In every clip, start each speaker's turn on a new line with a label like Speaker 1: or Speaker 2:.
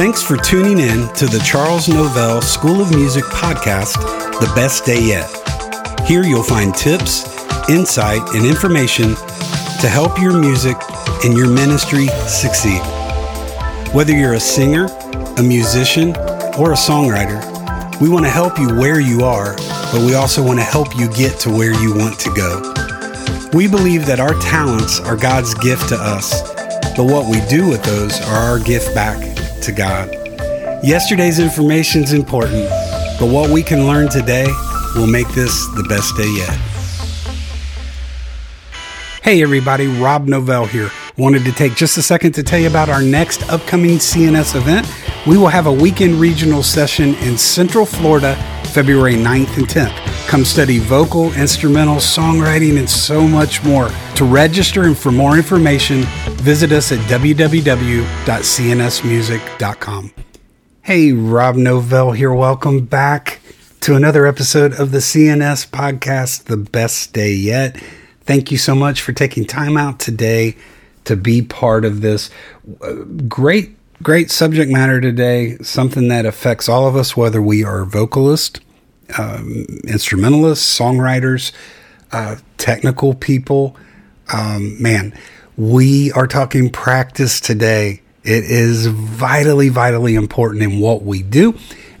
Speaker 1: Thanks for tuning in to the Charles Novell School of Music podcast, The Best Day Yet. Here you'll find tips, insight, and information to help your music and your ministry succeed. Whether you're a singer, a musician, or a songwriter, we want to help you where you are, but we also want to help you get to where you want to go. We believe that our talents are God's gift to us, but what we do with those are our gift back to God. Yesterday's information is important, but what we can learn today will make this the best day yet. Hey everybody, Rob Novell here. Wanted to take just a second to tell you about our next upcoming CNS event. We will have a weekend regional session in Central Florida, February 9th and 10th. Come study vocal, instrumental, songwriting, and so much more. To register and for more information, visit us at www.cnsmusic.com. Hey, Rob Novell here. Welcome back to another episode of the CNS podcast, The Best Day Yet. Thank you so much for taking time out today to be part of this. Uh, great, great subject matter today, something that affects all of us, whether we are vocalists um, instrumentalists, songwriters, uh, technical people. Um, man, we are talking practice today. It is vitally, vitally important in what we do.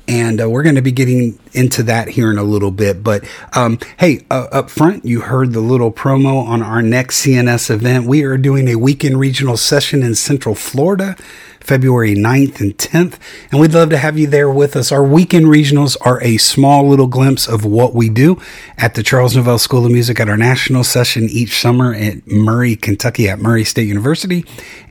Speaker 1: And uh, we're going to be getting into that here in a little bit. But um, hey, uh, up front, you heard the little promo on our next CNS event. We are doing a weekend regional session in Central Florida February 9th and 10th, and we'd love to have you there with us. Our weekend regionals are a small little glimpse of what we do at the Charles Novell School of Music at our national session each summer at Murray, Kentucky at Murray State University.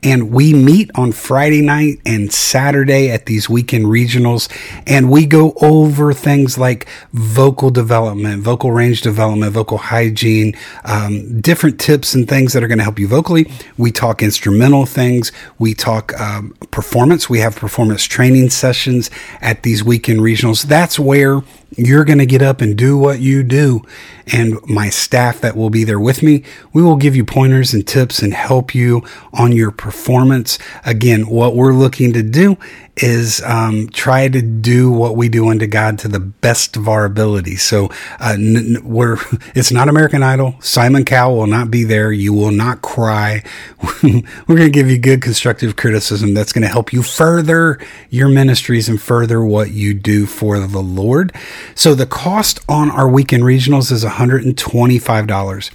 Speaker 1: And we meet on Friday night and Saturday at these weekend regionals, and we go over things like vocal development, vocal range development, vocal hygiene, um, different tips and things that are going to help you vocally. We talk instrumental things, we talk um, performance. We have performance training sessions at these weekend regionals. That's where you're going to get up and do what you do. And my staff that will be there with me, we will give you pointers and tips and help you on your performance. Again, what we're looking to do is um, try to do what we do unto God to the best of our ability. So uh, n- n- we're it's not American Idol. Simon Cowell will not be there. You will not cry. we're going to give you good constructive criticism that's going to help you further your ministries and further what you do for the Lord. So the cost on our weekend regionals is one hundred and twenty five dollars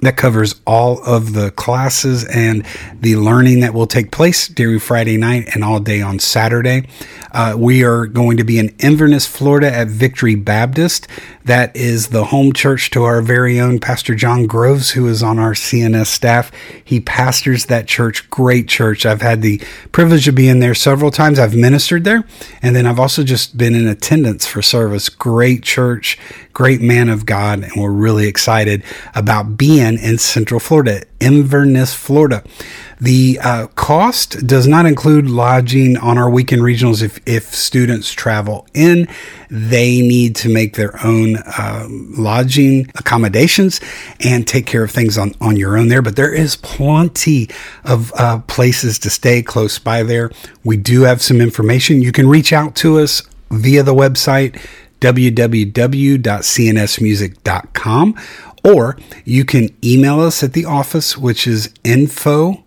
Speaker 1: that covers all of the classes and the learning that will take place during Friday night and all day on Saturday. Uh, we are going to be in Inverness, Florida at Victory Baptist. That is the home church to our very own Pastor John Groves, who is on our CNS staff. He pastors that church, great church. I've had the privilege of being there several times. I've ministered there, and then I've also just been in attendance for service. Great church, great man of God, and we're really excited about being in Central Florida, Inverness, Florida. The uh, cost does not include lodging on our weekend regionals. If, if students travel in, they need to make their own uh, lodging accommodations and take care of things on, on your own there. But there is plenty of uh, places to stay close by there. We do have some information. You can reach out to us via the website www.cnsmusic.com, or you can email us at the office, which is info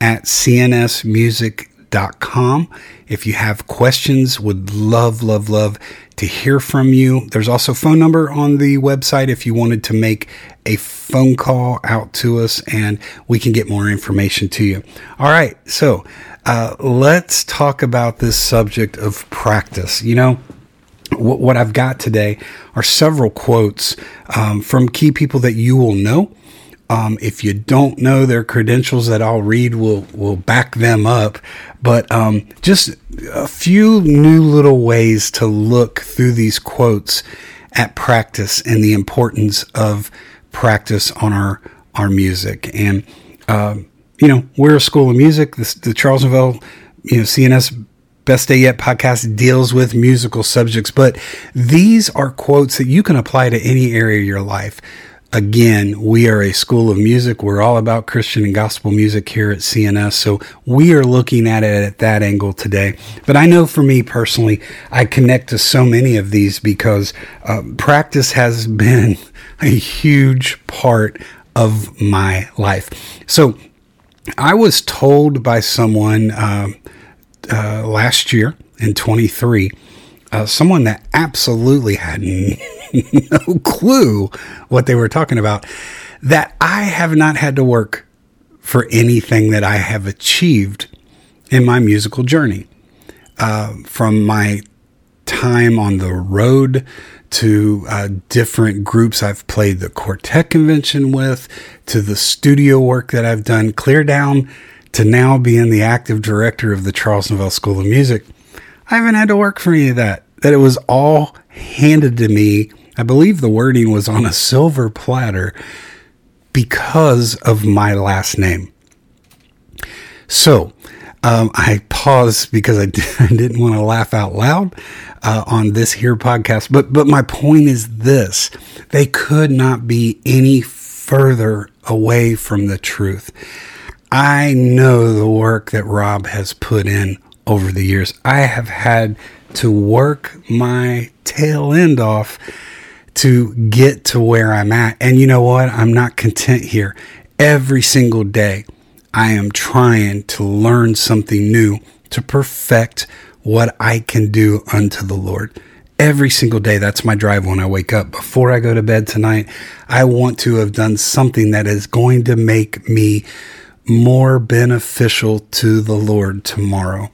Speaker 1: at cnsmusic.com. If you have questions, would love, love, love to hear from you. There's also phone number on the website if you wanted to make a phone call out to us and we can get more information to you. All right, so uh, let's talk about this subject of practice. You know, what, what I've got today are several quotes um, from key people that you will know. Um, if you don't know their credentials that I'll read, will will back them up. But um, just a few new little ways to look through these quotes at practice and the importance of practice on our our music. And uh, you know, we're a school of music. This, the Charles Novell, you know, CNS Best Day Yet podcast deals with musical subjects, but these are quotes that you can apply to any area of your life. Again, we are a school of music. We're all about Christian and gospel music here at CNS. So we are looking at it at that angle today. But I know for me personally, I connect to so many of these because uh, practice has been a huge part of my life. So I was told by someone, um, uh, last year in 23, uh, someone that absolutely had no clue what they were talking about, that I have not had to work for anything that I have achieved in my musical journey. Uh, from my time on the road to uh, different groups I've played the quartet convention with, to the studio work that I've done, clear down to now being the active director of the Charles Novell School of Music, I haven't had to work for any of that. That it was all handed to me. I believe the wording was on a silver platter because of my last name. So um, I paused because I, did, I didn't want to laugh out loud uh, on this here podcast. But but my point is this: they could not be any further away from the truth. I know the work that Rob has put in over the years. I have had to work my tail end off to get to where I'm at. And you know what? I'm not content here. Every single day, I am trying to learn something new to perfect what I can do unto the Lord. Every single day, that's my drive when I wake up. Before I go to bed tonight, I want to have done something that is going to make me more beneficial to the Lord tomorrow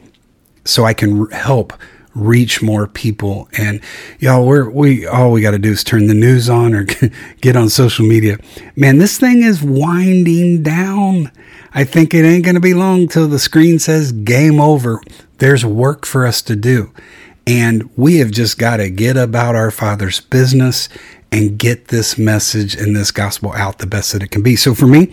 Speaker 1: so I can help reach more people. And y'all, we're, we all we got to do is turn the news on or get on social media. Man, this thing is winding down. I think it ain't going to be long till the screen says game over. There's work for us to do. And we have just got to get about our Father's business and get this message and this gospel out the best that it can be. So for me,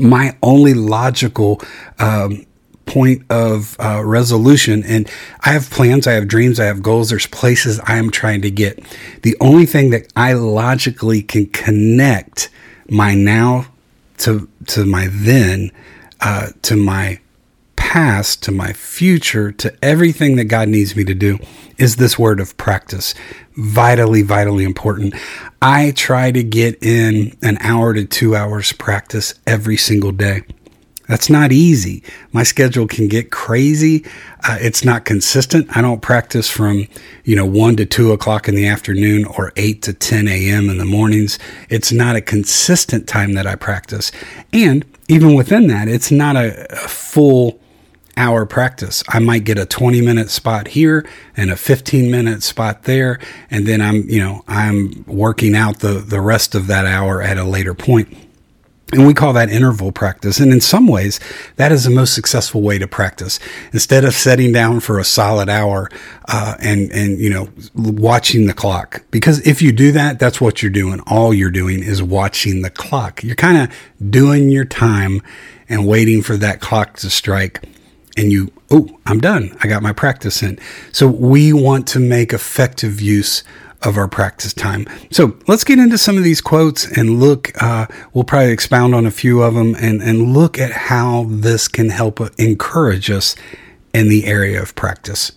Speaker 1: my only logical um, point of uh, resolution. And I have plans, I have dreams, I have goals, there's places I am trying to get. The only thing that I logically can connect my now to, to my then, uh, to my past, to my future, to everything that God needs me to do is this word of practice vitally, vitally important. I try to get in an hour to two hours practice every single day. That's not easy. My schedule can get crazy. Uh, it's not consistent. I don't practice from, you know, one to two o'clock in the afternoon or eight to 10 a.m. in the mornings. It's not a consistent time that I practice. And even within that, it's not a, a full hour practice. I might get a 20 minute spot here and a 15 minute spot there. And then I'm, you know, I'm working out the, the rest of that hour at a later point. And we call that interval practice. And in some ways, that is the most successful way to practice. Instead of setting down for a solid hour, uh, and, and, you know, watching the clock. Because if you do that, that's what you're doing. All you're doing is watching the clock. You're kind of doing your time and waiting for that clock to strike and you, oh, I'm done. I got my practice in. So we want to make effective use of our practice time. So let's get into some of these quotes and look. Uh, we'll probably expound on a few of them and, and look at how this can help encourage us in the area of practice.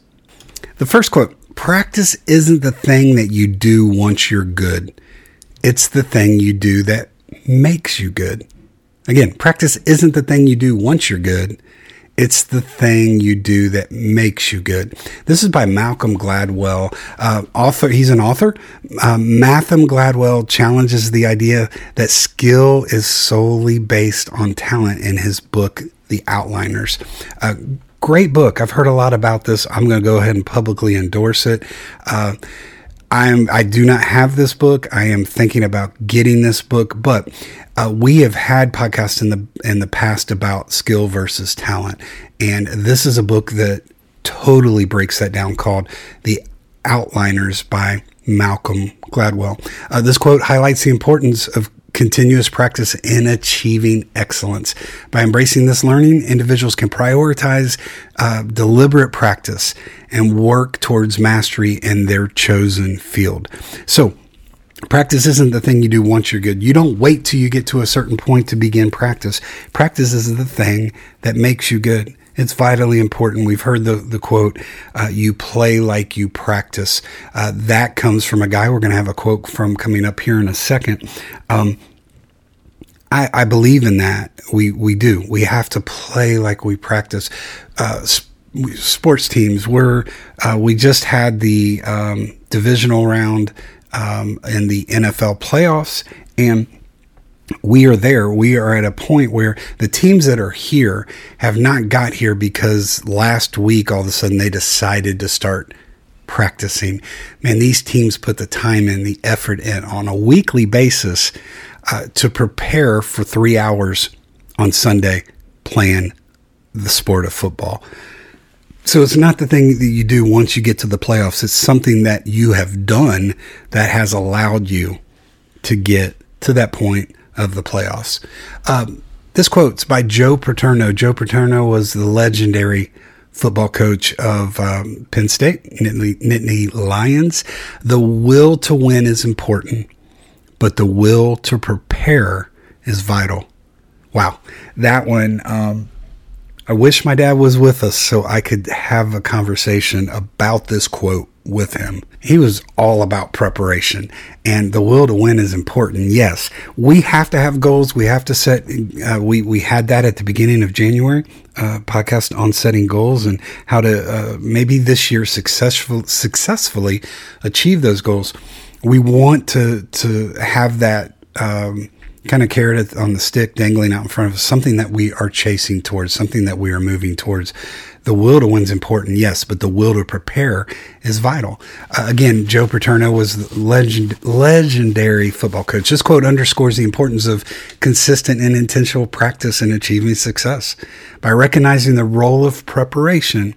Speaker 1: The first quote practice isn't the thing that you do once you're good, it's the thing you do that makes you good. Again, practice isn't the thing you do once you're good, it's the thing you do that makes you good. This is by Malcolm Gladwell, uh, author. He's an author. Uh, Malcolm Gladwell challenges the idea that skill is solely based on talent in his book, The Outliners. Uh, great book. I've heard a lot about this. I'm going to go ahead and publicly endorse it. Uh, I'm I do not have this book. I am thinking about getting this book, but uh, we have had podcasts in the in the past about skill versus talent, and this is a book that totally breaks that down called The Outliners by Malcolm Gladwell. Uh, this quote highlights the importance of continuous practice in achieving excellence. By embracing this learning, individuals can prioritize uh, deliberate practice and work towards mastery in their chosen field. So, Practice isn't the thing you do once you're good. You don't wait till you get to a certain point to begin practice. Practice is the thing that makes you good. It's vitally important. We've heard the, the quote, uh, you play like you practice. Uh, that comes from a guy we're going to have a quote from coming up here in a second. Um, I, I, believe in that. We, we do. We have to play like we practice. Uh, sports teams, we're, uh, we just had the um, divisional round um, in the NFL playoffs, and we are there. We are at a point where the teams that are here have not got here because last week all of a sudden they decided to start practicing. Man, these teams put the time and the effort in on a weekly basis uh, to prepare for three hours on Sunday playing the sport of football. So it's not the thing that you do once you get to the playoffs. It's something that you have done that has allowed you to get to that point of the playoffs. Um, this quote's by Joe Paterno. Joe Paterno was the legendary football coach of um, Penn State, Nittany, Nittany Lions. The will to win is important, but the will to prepare is vital. Wow, that one. Um, I wish my dad was with us so I could have a conversation about this quote with him. He was all about preparation, and the will to win is important. Yes, we have to have goals. We have to set. Uh, we we had that at the beginning of January uh, podcast on setting goals and how to uh, maybe this year successful successfully achieve those goals. We want to to have that. Um, kind of carrot on the stick dangling out in front of us, something that we are chasing towards, something that we are moving towards. The will to win's important, yes, but the will to prepare is vital. Uh, again, Joe Paterno was legend, legendary football coach. This quote underscores the importance of consistent and intentional practice in achieving success. By recognizing the role of preparation,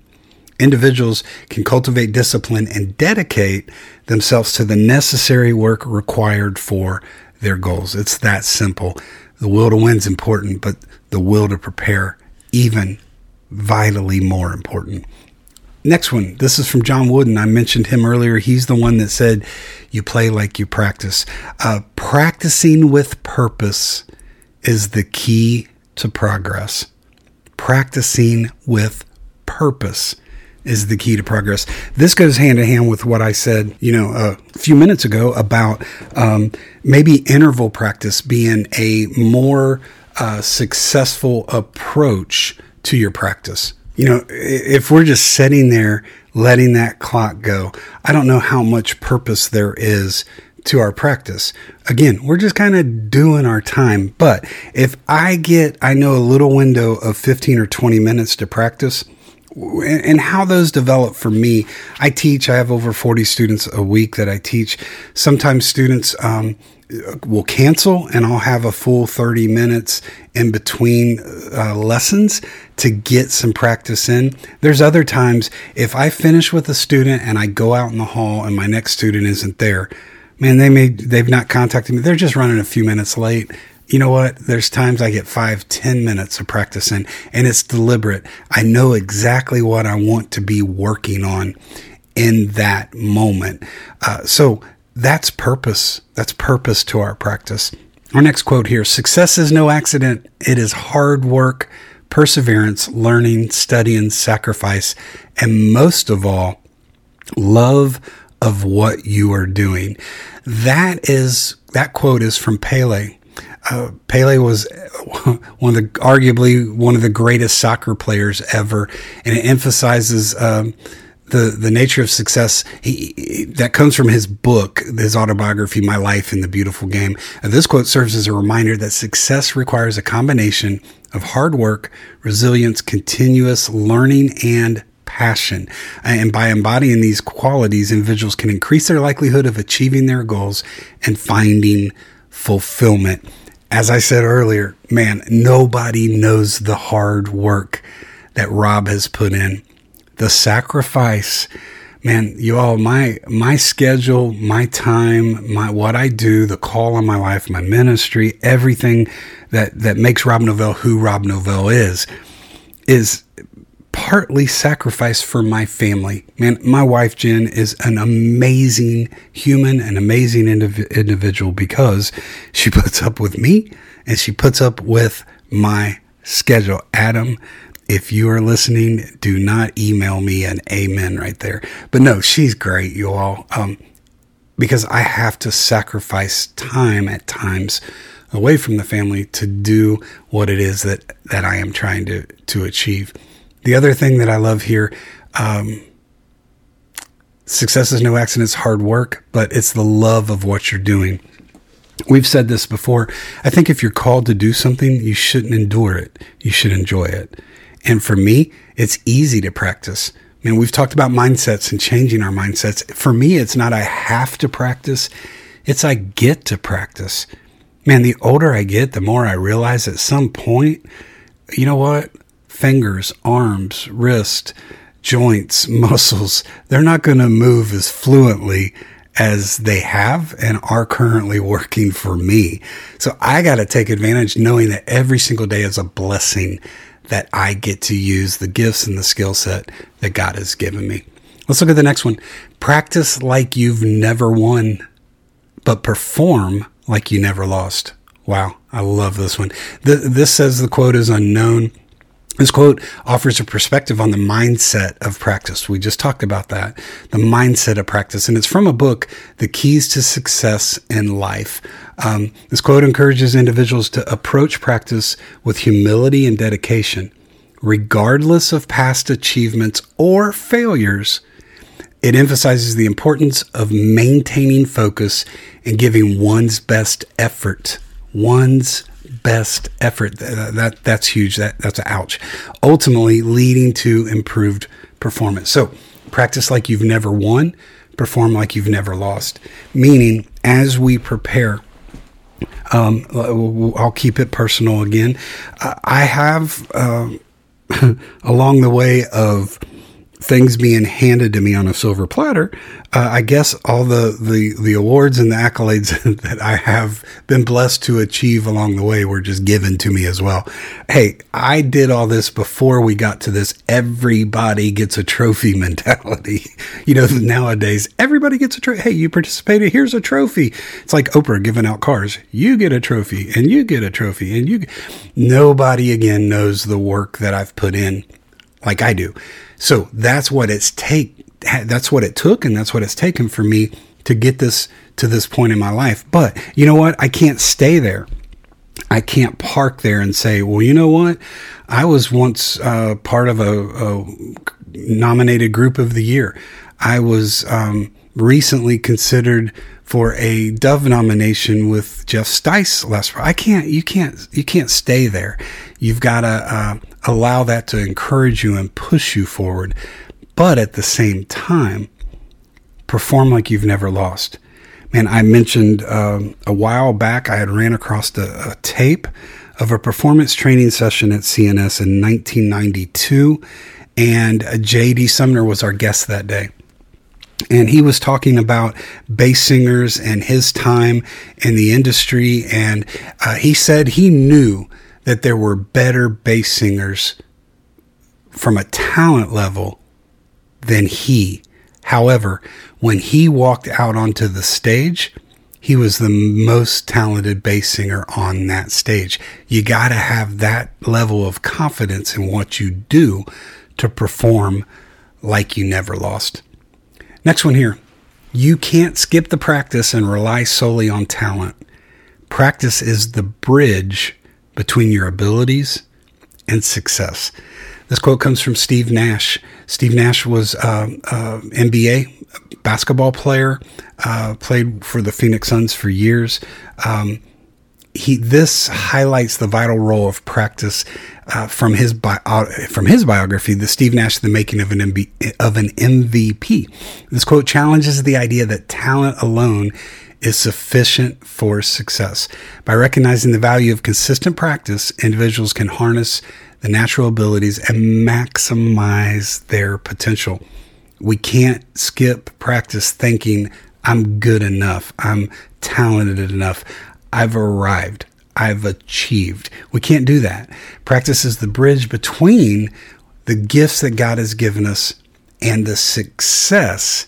Speaker 1: individuals can cultivate discipline and dedicate themselves to the necessary work required for their goals. It's that simple. The will to win is important, but the will to prepare even vitally more important. Next one. This is from John Wooden. I mentioned him earlier. He's the one that said, You play like you practice. Uh, practicing with purpose is the key to progress. Practicing with purpose is the key to progress. This goes hand in hand with what I said, you know, a few minutes ago about um, maybe interval practice being a more uh, successful approach to your practice. You know, if we're just sitting there letting that clock go, I don't know how much purpose there is to our practice. Again, we're just kind of doing our time. But if I get, I know a little window of 15 or 20 minutes to practice, and how those develop for me. I teach, I have over 40 students a week that I teach. Sometimes students um, will cancel, and I'll have a full 30 minutes in between uh, lessons to get some practice in. There's other times if I finish with a student and I go out in the hall and my next student isn't there, man, they may they've not contacted me. They're just running a few minutes late you know what? There's times I get five, ten minutes of practice and it's deliberate. I know exactly what I want to be working on in that moment. Uh, so that's purpose. That's purpose to our practice. Our next quote here success is no accident, it is hard work, perseverance, learning, studying, sacrifice, and most of all, love of what you are doing. That is, that quote is from Pele uh, Pele was one of the arguably one of the greatest soccer players ever, and it emphasizes um, the the nature of success he, that comes from his book, his autobiography, "My Life in the Beautiful Game." this quote serves as a reminder that success requires a combination of hard work, resilience, continuous learning, and passion. Uh, and by embodying these qualities, individuals can increase their likelihood of achieving their goals and finding fulfillment as I said earlier, man, nobody knows the hard work that Rob has put in, the sacrifice. Man, you all, my my schedule, my time, my what I do, the call on my life, my ministry, everything that that makes Rob Novell who Rob Novell is, is partly sacrifice for my family. Man, my wife Jen is an amazing human, an amazing indiv- individual because she puts up with me and she puts up with my schedule. Adam, if you are listening, do not email me an amen right there. But no, she's great, you all. Um, because I have to sacrifice time at times away from the family to do what it is that, that I am trying to, to achieve. The other thing that I love here, um, success is no accident, it's hard work, but it's the love of what you're doing. We've said this before. I think if you're called to do something, you shouldn't endure it. You should enjoy it. And for me, it's easy to practice. I mean, we've talked about mindsets and changing our mindsets. For me, it's not I have to practice, it's I get to practice. Man, the older I get, the more I realize at some point, you know what? fingers, arms, wrists, joints, muscles, they're not going to move as fluently as they have and are currently working for me. So I got to take advantage knowing that every single day is a blessing that I get to use the gifts and the skill set that God has given me. Let's look at the next one. Practice like you've never won, but perform like you never lost. Wow, I love this one. this says the quote is unknown this quote offers a perspective on the mindset of practice. We just talked about that, the mindset of practice. And it's from a book, The Keys to Success in Life. Um, this quote encourages individuals to approach practice with humility and dedication, regardless of past achievements or failures. It emphasizes the importance of maintaining focus and giving one's best effort, one's best effort. That, that that's huge. That that's an ouch. Ultimately, leading to improved performance. So practice like you've never won. Perform like you've never lost. Meaning, as we prepare. Um, uh, I'll keep it personal again. I have uh, along the way of things being handed to me on a silver platter, uh, I guess all the, the, the awards and the accolades that I have been blessed to achieve along the way were just given to me as well. Hey, I did all this before we got to this everybody gets a trophy mentality. You know, nowadays, everybody gets a trophy. Hey, you participated, here's a trophy. It's like Oprah giving out cars. You get a trophy, and you get a trophy, and you. Nobody again knows the work that I've put in like I do. So that's what it's take. That's what it took, and that's what it's taken for me to get this to this point in my life. But you know what? I can't stay there. I can't park there and say, well, you know what? I was once uh, part of a, a, nominated group of the year. I was um, recently considered for a Dove nomination with Jeff Stice last. Friday. I can't. You can't. You can't stay there. You've got to uh, allow that to encourage you and push you forward, but at the same time, perform like you've never lost. Man, I mentioned um, a while back I had ran across a, a tape of a performance training session at CNS in 1992, and JD Sumner was our guest that day and he was talking about bass singers and his time in the industry. And uh, he said he knew that there were better bass singers from a talent level than he. However, when he walked out onto the stage, he was the most talented bass singer on that stage. You got to have that level of confidence in what you do to perform like you never lost. Next one here. You can't skip the practice and rely solely on talent. Practice is the bridge between your abilities and success. This quote comes from Steve Nash. Steve Nash was uh, uh, NBA basketball player, uh, played for the Phoenix Suns for years. Um, he this highlights the vital role of practice uh, from his uh, from his biography, the Steve Nash: The Making of an MB, of an MVP. This quote challenges the idea that talent alone is sufficient for success. By recognizing the value of consistent practice, individuals can harness the natural abilities and maximize their potential. We can't skip practice thinking I'm good enough. I'm talented enough. I've arrived. I've achieved. We can't do that. Practice is the bridge between the gifts that God has given us and the success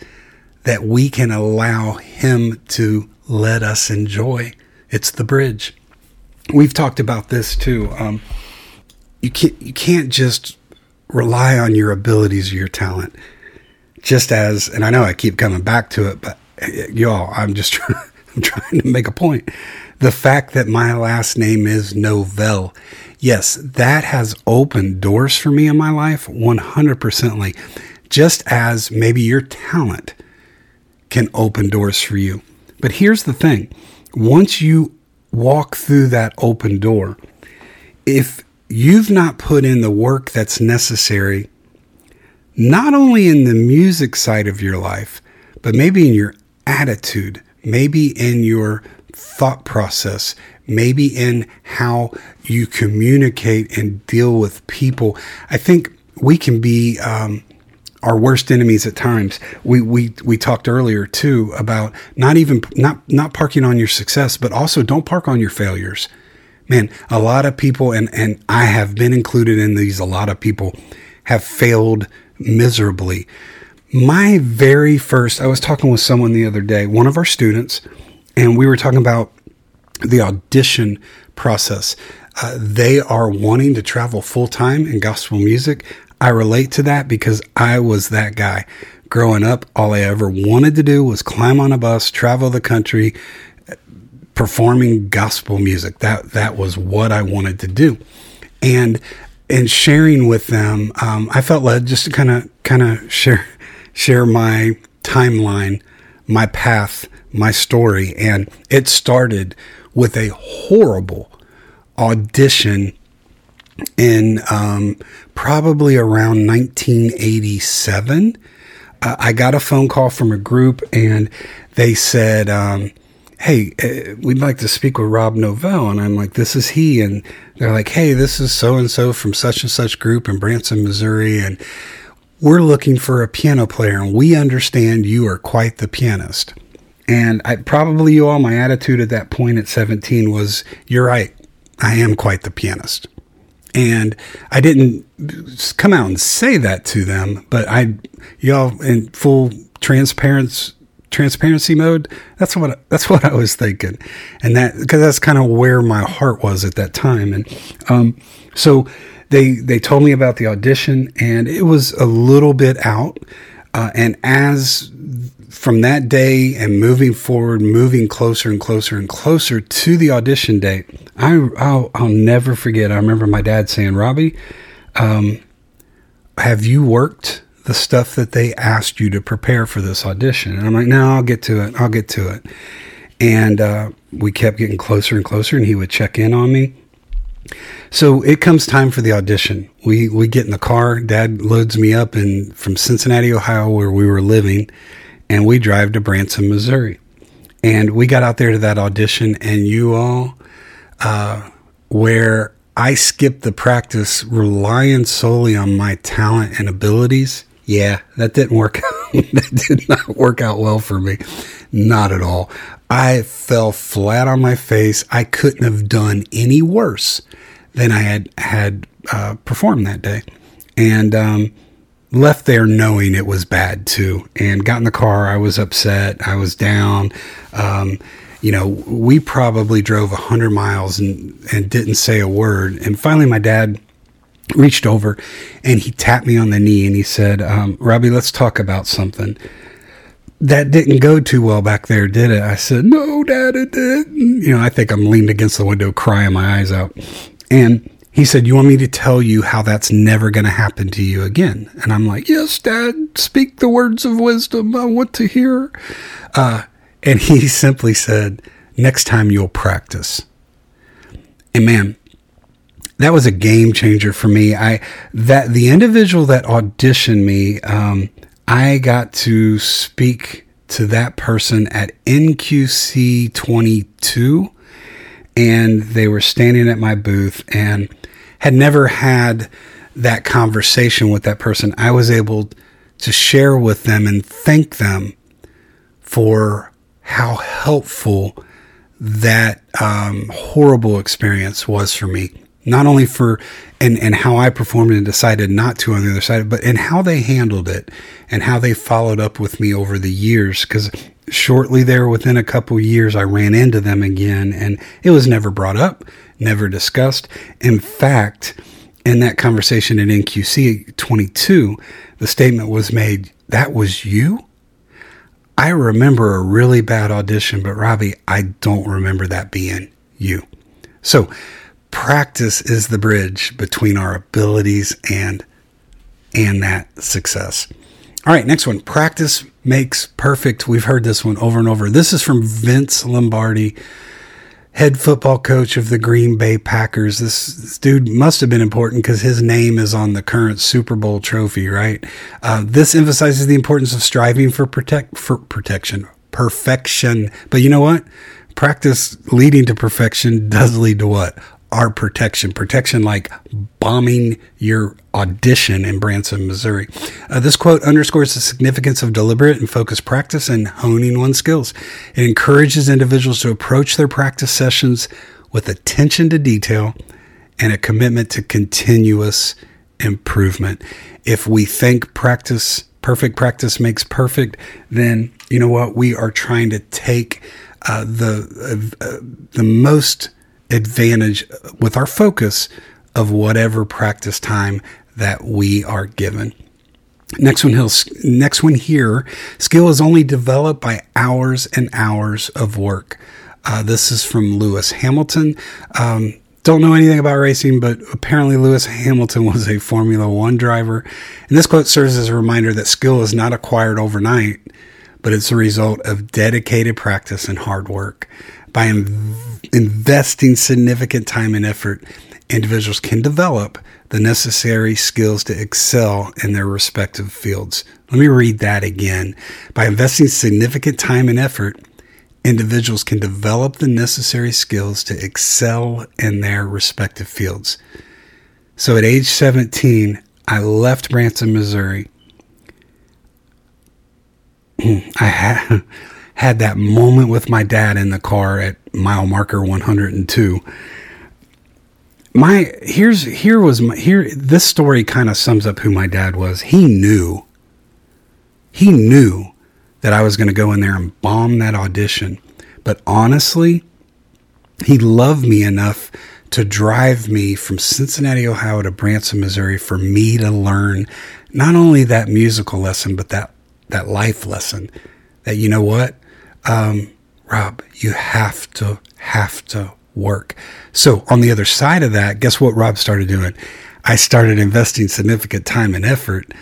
Speaker 1: that we can allow Him to let us enjoy. It's the bridge. We've talked about this too. Um, you can't you can't just rely on your abilities or your talent. Just as, and I know I keep coming back to it, but eh, y'all, I'm just trying, I'm trying to make a point the fact that my last name is Novell, yes, that has opened doors for me in my life 100%. Like, just as maybe your talent can open doors for you. But here's the thing once you walk through that open door, if you've not put in the work that's necessary, not only in the music side of your life, but maybe in your attitude, maybe in your thought process, maybe in how you communicate and deal with people. I think we can be um, our worst enemies at times. We, we we talked earlier too about not even not not parking on your success, but also don't park on your failures. Man, a lot of people and and I have been included in these. A lot of people have failed miserably. My very first, I was talking with someone the other day, one of our students and we were talking about the audition process. Uh, they are wanting to travel full time in gospel music. I relate to that because I was that guy. Growing up, all I ever wanted to do was climb on a bus, travel the country, performing gospel music. That that was what I wanted to do, and and sharing with them, um, I felt led just to kind of kind of share share my timeline my path, my story. And it started with a horrible audition in um, probably around 1987. Uh, I got a phone call from a group and they said, um, Hey, uh, we'd like to speak with Rob Novell. And I'm like, This is he. And they're like, Hey, this is so and so from such and such group in Branson, Missouri. And we're looking for a piano player and we understand you are quite the pianist. And I probably you all my attitude at that point at 17 was you're right. I am quite the pianist. And I didn't come out and say that to them, but I y'all in full transparency transparency mode. That's what that's what I was thinking. And that cuz that's kind of where my heart was at that time and um so they they told me about the audition, and it was a little bit out. Uh, and as from that day and moving forward, moving closer and closer and closer to the audition date, I I'll, I'll never forget. I remember my dad saying, "Robbie, um, have you worked?" the stuff that they asked you to prepare for this audition. And I'm like, no, I'll get to it. I'll get to it. And uh, we kept getting closer and closer, and he would check in on me. So it comes time for the audition. We we get in the car. Dad loads me up in from Cincinnati, Ohio, where we were living, and we drive to Branson, Missouri. And we got out there to that audition, and you all, uh, where I skipped the practice, relying solely on my talent and abilities. Yeah, that didn't work. that did not work out well for me. Not at all. I fell flat on my face. I couldn't have done any worse than I had had uh, performed that day, and um, left there knowing it was bad too. And got in the car. I was upset. I was down. Um, you know, we probably drove a hundred miles and and didn't say a word. And finally, my dad reached over and he tapped me on the knee and he said, um, "Robbie, let's talk about something." that didn't go too well back there, did it? I said, no, dad, it didn't. You know, I think I'm leaned against the window crying my eyes out. And he said, you want me to tell you how that's never going to happen to you again? And I'm like, yes, dad, speak the words of wisdom I want to hear. Uh, and he simply said, next time you'll practice. And man, that was a game changer for me. I that the individual that auditioned me, um, I got to speak to that person at NQC 22 and they were standing at my booth and had never had that conversation with that person. I was able to share with them and thank them for how helpful that um, horrible experience was for me. Not only for and and how I performed and decided not to on the other side, but and how they handled it and how they followed up with me over the years because shortly there within a couple years I ran into them again and it was never brought up, never discussed. In fact, in that conversation at NQC 22, the statement was made, that was you? I remember a really bad audition, but Robbie, I don't remember that being you. So practice is the bridge between our abilities and and that success. All right, next one. Practice makes perfect. We've heard this one over and over. This is from Vince Lombardi, head football coach of the Green Bay Packers. This, this dude must have been important because his name is on the current Super Bowl trophy, right? Uh, this emphasizes the importance of striving for protect for protection, perfection. But you know what? Practice leading to perfection does lead to what? our protection, protection like bombing your audition in Branson, Missouri. Uh, this quote underscores the significance of deliberate and focused practice and honing one's skills. It encourages individuals to approach their practice sessions with attention to detail and a commitment to continuous improvement. If we think practice, perfect practice makes perfect, then you know what? We are trying to take uh, the uh, uh the most advantage with our focus of whatever practice time that we are given. Next one, he'll, next one here skill is only developed by hours and hours of work. Uh, this is from Lewis Hamilton. Um, don't know anything about racing, but apparently Lewis Hamilton was a Formula One driver. And this quote serves as a reminder that skill is not acquired overnight, but it's a result of dedicated practice and hard work by investing significant time and effort, individuals can develop the necessary skills to excel in their respective fields. Let me read that again. By investing significant time and effort, individuals can develop the necessary skills to excel in their respective fields. So at age 17, I left Branson, Missouri. I had. had that moment with my dad in the car at mile marker 102 my here's here was my here this story kind of sums up who my dad was he knew he knew that i was going to go in there and bomb that audition but honestly he loved me enough to drive me from cincinnati ohio to branson missouri for me to learn not only that musical lesson but that that life lesson that you know what um, Rob, you have to, have to work. So on the other side of that, guess what Rob started doing? I started investing significant time and effort.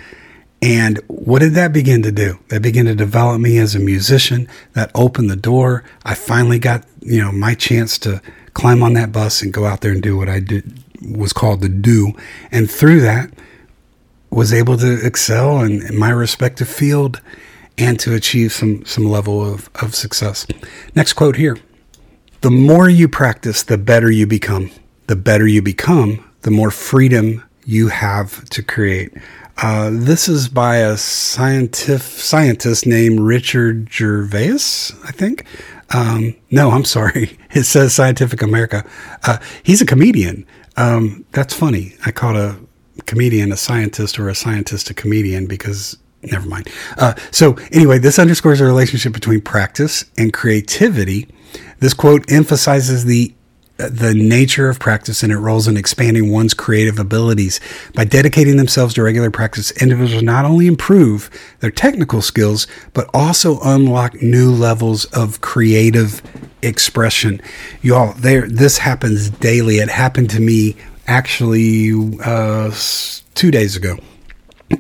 Speaker 1: And what did that begin to do? That began to develop me as a musician. That opened the door. I finally got, you know, my chance to climb on that bus and go out there and do what I did was called to do. And through that, was able to excel in, in my respective field and to achieve some, some level of, of success. Next quote here The more you practice, the better you become. The better you become, the more freedom you have to create. Uh, this is by a scientif- scientist named Richard Gervais, I think. Um, no, I'm sorry. It says Scientific America. Uh, he's a comedian. Um, that's funny. I called a comedian a scientist or a scientist a comedian because never mind. Uh, so, anyway, this underscores the relationship between practice and creativity. This quote emphasizes the uh, the nature of practice and it roles in expanding one's creative abilities. By dedicating themselves to regular practice, individuals not only improve their technical skills, but also unlock new levels of creative expression. Y'all, there, this happens daily. It happened to me actually uh, two days ago.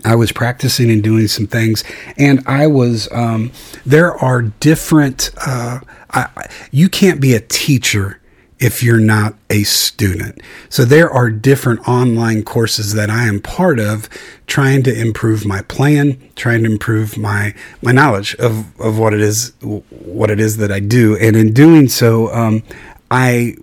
Speaker 1: I was practicing and doing some things, and I was. Um, there are different. Uh, I, you can't be a teacher if you're not a student. So there are different online courses that I am part of trying to improve my plan, trying to improve my my knowledge of of what it is what it is that I do. And in doing so, um, I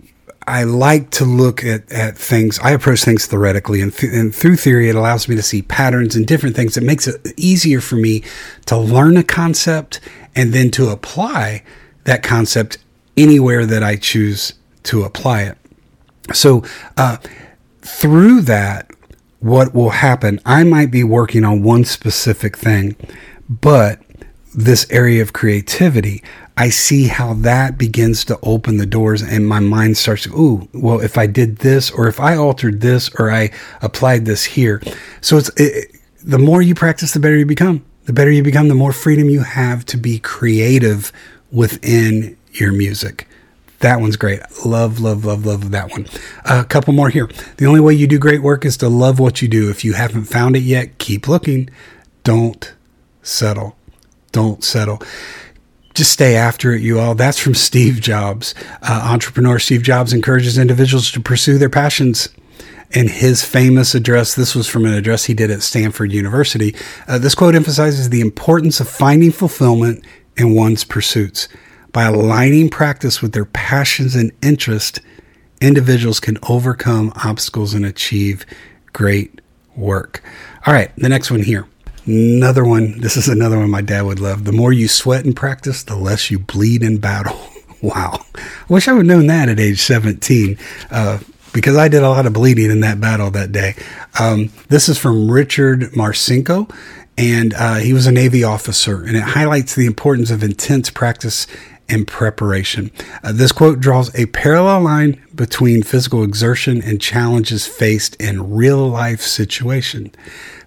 Speaker 1: I like to look at, at things. I approach things theoretically, and, th- and, through theory, it allows me to see patterns and different things. It makes it easier for me to learn a concept and then to apply that concept anywhere that I choose to apply it. So, uh, through that, what will happen? I might be working on one specific thing, but this area of creativity, I see how that begins to open the doors and my mind starts to, ooh, well, if I did this or if I altered this or I applied this here. So it's it, the more you practice, the better you become. The better you become, the more freedom you have to be creative within your music. That one's great. Love, love, love, love that one. A couple more here. The only way you do great work is to love what you do. If you haven't found it yet, keep looking. Don't settle. Don't settle just stay after it, you all. That's from Steve Jobs. Uh, entrepreneur Steve Jobs encourages individuals to pursue their passions. In his famous address, this was from an address he did at Stanford University. Uh, this quote emphasizes the importance of finding fulfillment in one's pursuits. By aligning practice with their passions and interest, individuals can overcome obstacles and achieve great work. All right, the next one here. Another one. This is another one my dad would love. The more you sweat in practice, the less you bleed in battle. wow. I wish I would have known that at age 17 uh, because I did a lot of bleeding in that battle that day. Um, this is from Richard Marcinko, and uh, he was a Navy officer, and it highlights the importance of intense practice and preparation. Uh, this quote draws a parallel line between physical exertion and challenges faced in real life situation.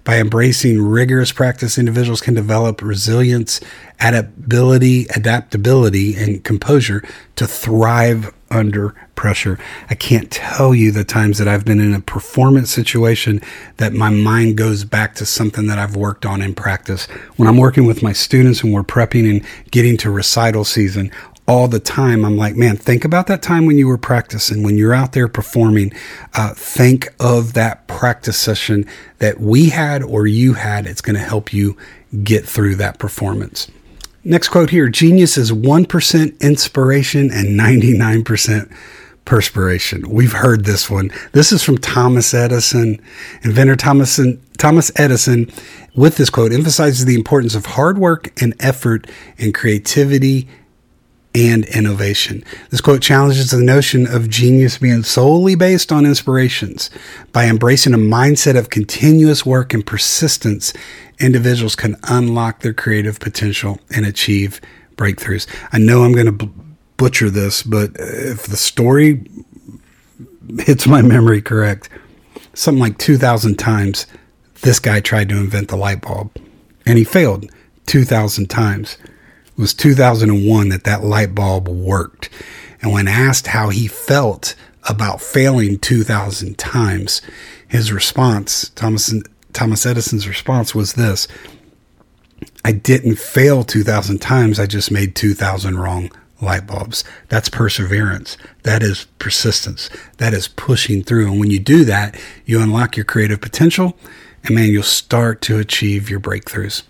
Speaker 1: By embracing rigorous practice, individuals can develop resilience, adaptability, adaptability, and composure to thrive under pressure. I can't tell you the times that I've been in a performance situation that my mind goes back to something that I've worked on in practice. When I'm working with my students and we're prepping and getting to recital season, all the time. I'm like, man, think about that time when you were practicing, when you're out there performing. Uh, think of that practice session that we had or you had. It's going to help you get through that performance. Next quote here Genius is 1% inspiration and 99% perspiration. We've heard this one. This is from Thomas Edison. Inventor Thomas, Thomas Edison, with this quote, emphasizes the importance of hard work and effort and creativity and innovation. This quote challenges the notion of genius being solely based on inspirations. By embracing a mindset of continuous work and persistence, individuals can unlock their creative potential and achieve breakthroughs. I know I'm going to b- butcher this, but if the story hits my memory correct, something like 2,000 times this guy tried to invent the light bulb and he failed 2,000 times. It was 2001 that that light bulb worked. And when asked how he felt about failing 2,000 times, his response, Thomas, Thomas Edison's response was this I didn't fail 2,000 times, I just made 2,000 wrong light bulbs. That's perseverance. That is persistence. That is pushing through. And when you do that, you unlock your creative potential and man, you'll start to achieve your breakthroughs.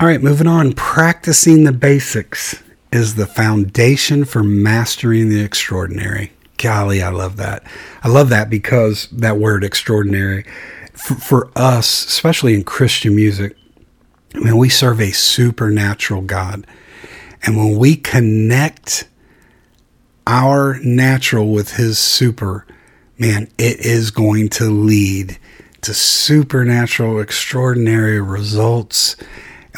Speaker 1: All right, moving on. Practicing the basics is the foundation for mastering the extraordinary. Golly, I love that. I love that because that word extraordinary for, for us, especially in Christian music, I mean, we serve a supernatural God. And when we connect our natural with his super, man, it is going to lead to supernatural, extraordinary results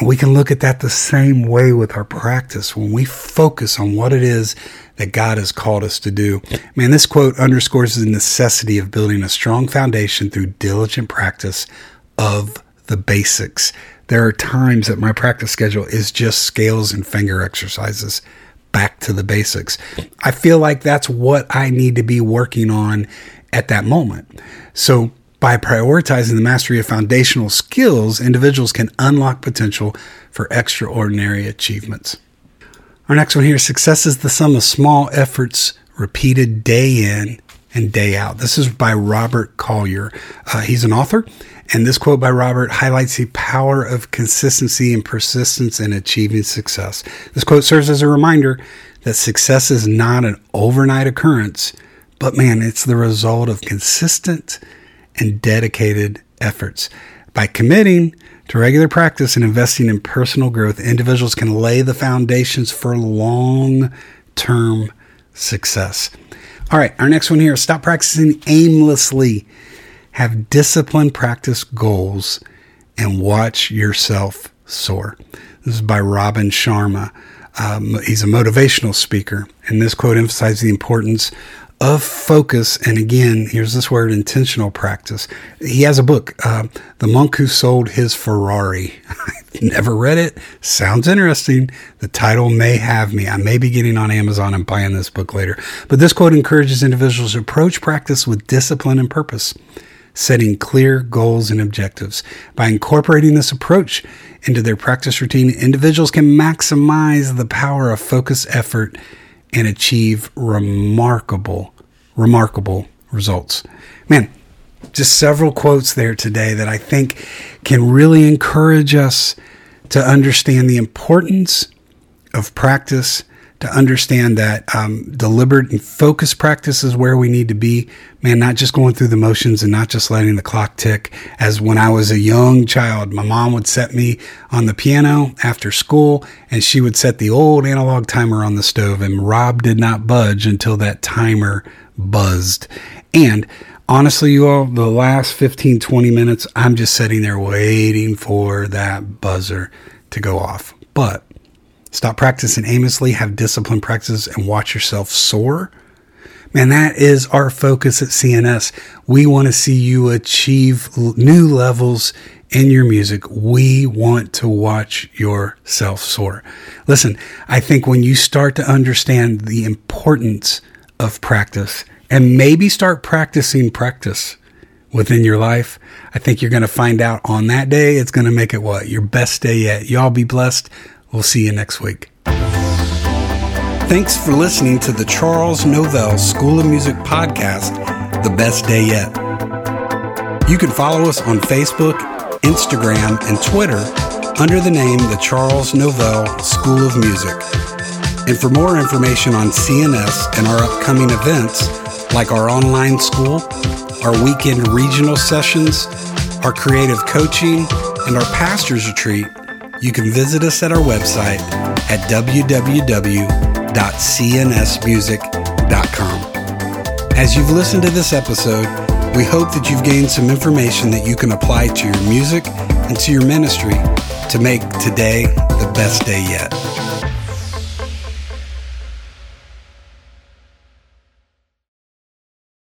Speaker 1: we can look at that the same way with our practice when we focus on what it is that God has called us to do. Man, this quote underscores the necessity of building a strong foundation through diligent practice of the basics. There are times that my practice schedule is just scales and finger exercises back to the basics. I feel like that's what I need to be working on at that moment. So, by prioritizing the mastery of foundational skills, individuals can unlock potential for extraordinary achievements. Our next one here success is the sum of small efforts repeated day in and day out. This is by Robert Collier. Uh, he's an author, and this quote by Robert highlights the power of consistency and persistence in achieving success. This quote serves as a reminder that success is not an overnight occurrence, but man, it's the result of consistent and dedicated efforts. By committing to regular practice and investing in personal growth, individuals can lay the foundations for long term success. All right, our next one here stop practicing aimlessly. Have disciplined practice goals and watch yourself soar. This is by Robin Sharma. Um, he's a motivational speaker, and this quote emphasizes the importance of focus. And again, here's this word intentional practice. He has a book, uh, The Monk Who Sold His Ferrari. Never read it. Sounds interesting. The title may have me. I may be getting on Amazon and buying this book later. But this quote encourages individuals to approach practice with discipline and purpose setting clear goals and objectives. By incorporating this approach into their practice routine, individuals can maximize the power of focus effort and achieve remarkable, remarkable results. Man, just several quotes there today that I think can really encourage us to understand the importance of practice to understand that um, deliberate and focused practice is where we need to be. Man, not just going through the motions and not just letting the clock tick. As when I was a young child, my mom would set me on the piano after school and she would set the old analog timer on the stove, and Rob did not budge until that timer buzzed. And honestly, you all, the last 15, 20 minutes, I'm just sitting there waiting for that buzzer to go off. But Stop practicing aimlessly, have disciplined practices, and watch yourself soar. Man, that is our focus at CNS. We want to see you achieve new levels in your music. We want to watch yourself soar. Listen, I think when you start to understand the importance of practice and maybe start practicing practice within your life, I think you're going to find out on that day, it's going to make it what? Your best day yet. Y'all be blessed. We'll see you next week. Thanks for listening to the Charles Novell School of Music podcast, The Best Day Yet. You can follow us on Facebook, Instagram, and Twitter under the name The Charles Novell School of Music. And for more information on CNS and our upcoming events, like our online school, our weekend regional sessions, our creative coaching, and our pastor's retreat, you can visit us at our website at www.cnsmusic.com. As you've listened to this episode, we hope that you've gained some information that you can apply to your music and to your ministry to make today the best day yet.